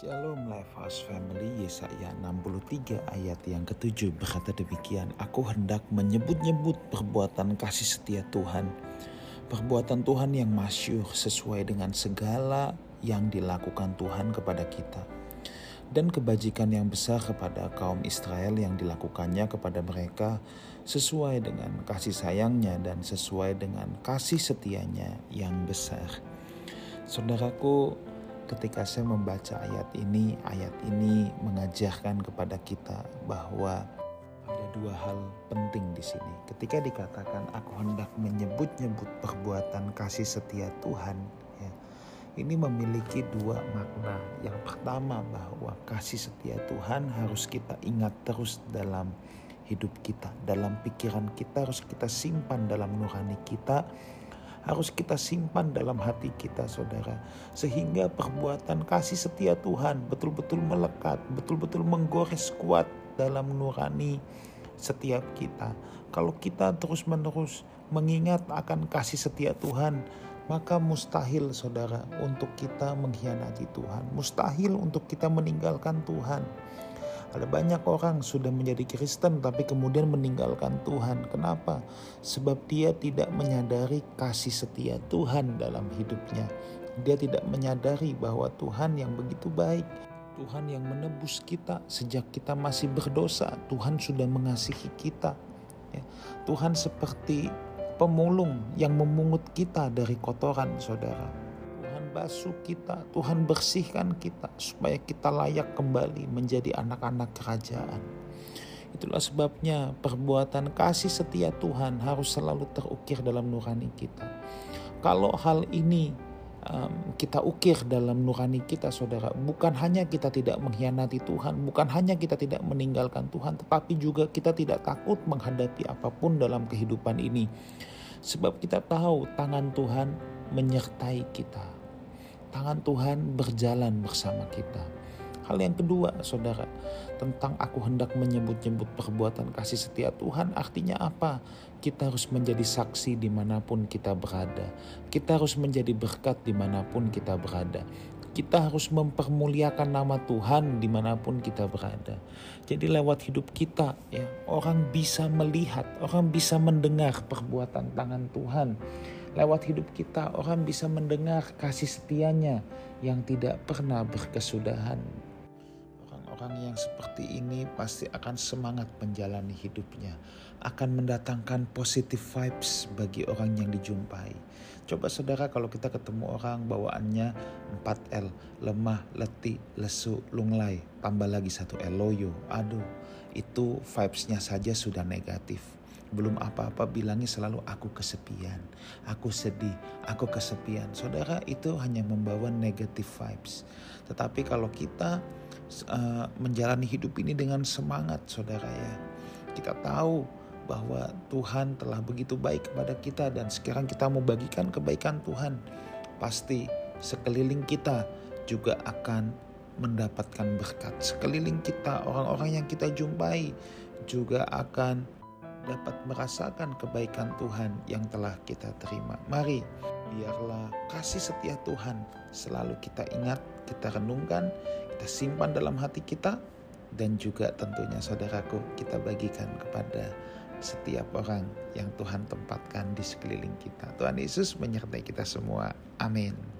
Shalom Lifehouse Family Yesaya 63 ayat yang ketujuh. Berkata demikian Aku hendak menyebut-nyebut perbuatan kasih setia Tuhan. Perbuatan Tuhan yang masyur sesuai dengan segala yang dilakukan Tuhan kepada kita. Dan kebajikan yang besar kepada kaum Israel yang dilakukannya kepada mereka sesuai dengan kasih sayangnya dan sesuai dengan kasih setianya yang besar. Saudaraku, ketika saya membaca ayat ini, ayat ini mengajarkan kepada kita bahwa ada dua hal penting di sini. Ketika dikatakan aku hendak menyebut-nyebut perbuatan kasih setia Tuhan, ya, ini memiliki dua makna. Yang pertama bahwa kasih setia Tuhan harus kita ingat terus dalam hidup kita, dalam pikiran kita harus kita simpan dalam nurani kita harus kita simpan dalam hati kita saudara. Sehingga perbuatan kasih setia Tuhan betul-betul melekat, betul-betul menggores kuat dalam nurani setiap kita. Kalau kita terus-menerus mengingat akan kasih setia Tuhan, maka mustahil saudara untuk kita mengkhianati Tuhan. Mustahil untuk kita meninggalkan Tuhan. Ada banyak orang sudah menjadi Kristen tapi kemudian meninggalkan Tuhan. Kenapa? Sebab dia tidak menyadari kasih setia Tuhan dalam hidupnya. Dia tidak menyadari bahwa Tuhan yang begitu baik, Tuhan yang menebus kita sejak kita masih berdosa, Tuhan sudah mengasihi kita. Ya. Tuhan seperti pemulung yang memungut kita dari kotoran, saudara basuh kita, Tuhan bersihkan kita supaya kita layak kembali menjadi anak-anak kerajaan. Itulah sebabnya perbuatan kasih setia Tuhan harus selalu terukir dalam nurani kita. Kalau hal ini um, kita ukir dalam nurani kita saudara, bukan hanya kita tidak mengkhianati Tuhan, bukan hanya kita tidak meninggalkan Tuhan, tetapi juga kita tidak takut menghadapi apa pun dalam kehidupan ini. Sebab kita tahu tangan Tuhan menyertai kita tangan Tuhan berjalan bersama kita. Hal yang kedua, saudara, tentang aku hendak menyebut-nyebut perbuatan kasih setia Tuhan, artinya apa? Kita harus menjadi saksi di mana pun kita berada. Kita harus menjadi berkat di mana pun kita berada. Kita harus mempermuliakan nama Tuhan di mana pun kita berada. Jadi lewat hidup kita, ya orang bisa melihat, orang bisa mendengar perbuatan tangan Tuhan Lewat hidup kita orang bisa mendengar kasih setianya yang tidak pernah berkesudahan. Orang-orang yang seperti ini pasti akan semangat menjalani hidupnya, akan mendatangkan positive vibes bagi orang yang dijumpai. Coba saudara kalau kita ketemu orang bawaannya 4L, lemah, letih, lesu, lunglai, tambah lagi satu L, loyo, aduh, itu vibesnya saja sudah negatif belum apa-apa bilangnya selalu aku kesepian, aku sedih, aku kesepian. Saudara itu hanya membawa negative vibes. Tetapi kalau kita uh, menjalani hidup ini dengan semangat saudara ya. Kita tahu bahwa Tuhan telah begitu baik kepada kita dan sekarang kita mau bagikan kebaikan Tuhan. Pasti sekeliling kita juga akan mendapatkan berkat. Sekeliling kita, orang-orang yang kita jumpai juga akan dapat merasakan kebaikan Tuhan yang telah kita terima. Mari, biarlah kasih setia Tuhan selalu kita ingat, kita renungkan, kita simpan dalam hati kita, dan juga tentunya saudaraku kita bagikan kepada setiap orang yang Tuhan tempatkan di sekeliling kita. Tuhan Yesus menyertai kita semua. Amin.